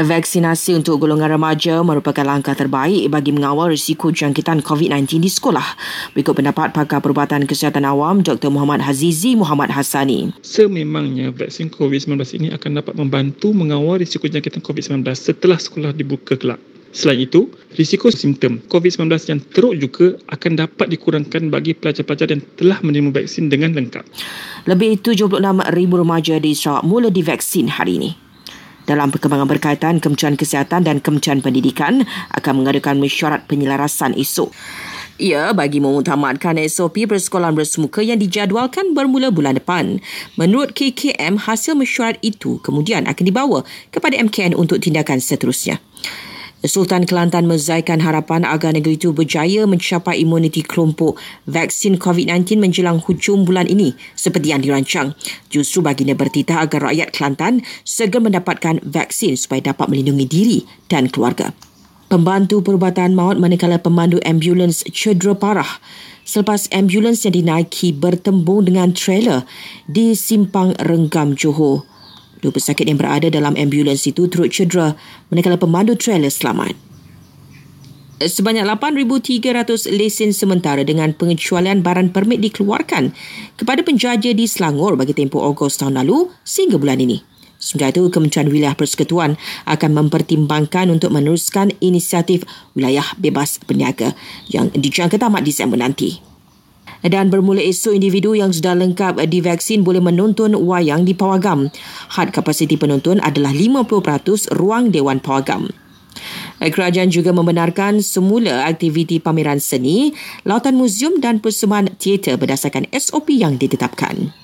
Vaksinasi untuk golongan remaja merupakan langkah terbaik bagi mengawal risiko jangkitan COVID-19 di sekolah. Berikut pendapat pakar perubatan kesihatan awam Dr. Muhammad Hazizi Muhammad Hassani. Sememangnya vaksin COVID-19 ini akan dapat membantu mengawal risiko jangkitan COVID-19 setelah sekolah dibuka kelak. Selain itu, risiko simptom COVID-19 yang teruk juga akan dapat dikurangkan bagi pelajar-pelajar yang telah menerima vaksin dengan lengkap. Lebih 76,000 remaja di Sarawak mula divaksin hari ini. Dalam perkembangan berkaitan, Kementerian Kesihatan dan Kementerian Pendidikan akan mengadakan mesyuarat penyelarasan esok. Ia bagi mengutamatkan SOP persekolahan bersemuka yang dijadualkan bermula bulan depan. Menurut KKM, hasil mesyuarat itu kemudian akan dibawa kepada MKN untuk tindakan seterusnya. Sultan Kelantan mezaikan harapan agar negeri itu berjaya mencapai imuniti kelompok vaksin COVID-19 menjelang hujung bulan ini seperti yang dirancang. Justru baginda bertitah agar rakyat Kelantan segera mendapatkan vaksin supaya dapat melindungi diri dan keluarga. Pembantu perubatan maut manakala pemandu ambulans cedera parah selepas ambulans yang dinaiki bertembung dengan trailer di Simpang Renggam Johor. Dua pesakit yang berada dalam ambulans itu turut cedera manakala pemandu trailer selamat. Sebanyak 8,300 lesen sementara dengan pengecualian baran permit dikeluarkan kepada penjaja di Selangor bagi tempoh Ogos tahun lalu sehingga bulan ini. Sementara itu, Kementerian Wilayah Persekutuan akan mempertimbangkan untuk meneruskan inisiatif wilayah bebas berniaga yang dijangka tamat Disember nanti dan bermula esok individu yang sudah lengkap divaksin boleh menonton wayang di Pawagam. Had kapasiti penonton adalah 50% ruang Dewan Pawagam. Kerajaan juga membenarkan semula aktiviti pameran seni, lautan muzium dan persembahan teater berdasarkan SOP yang ditetapkan.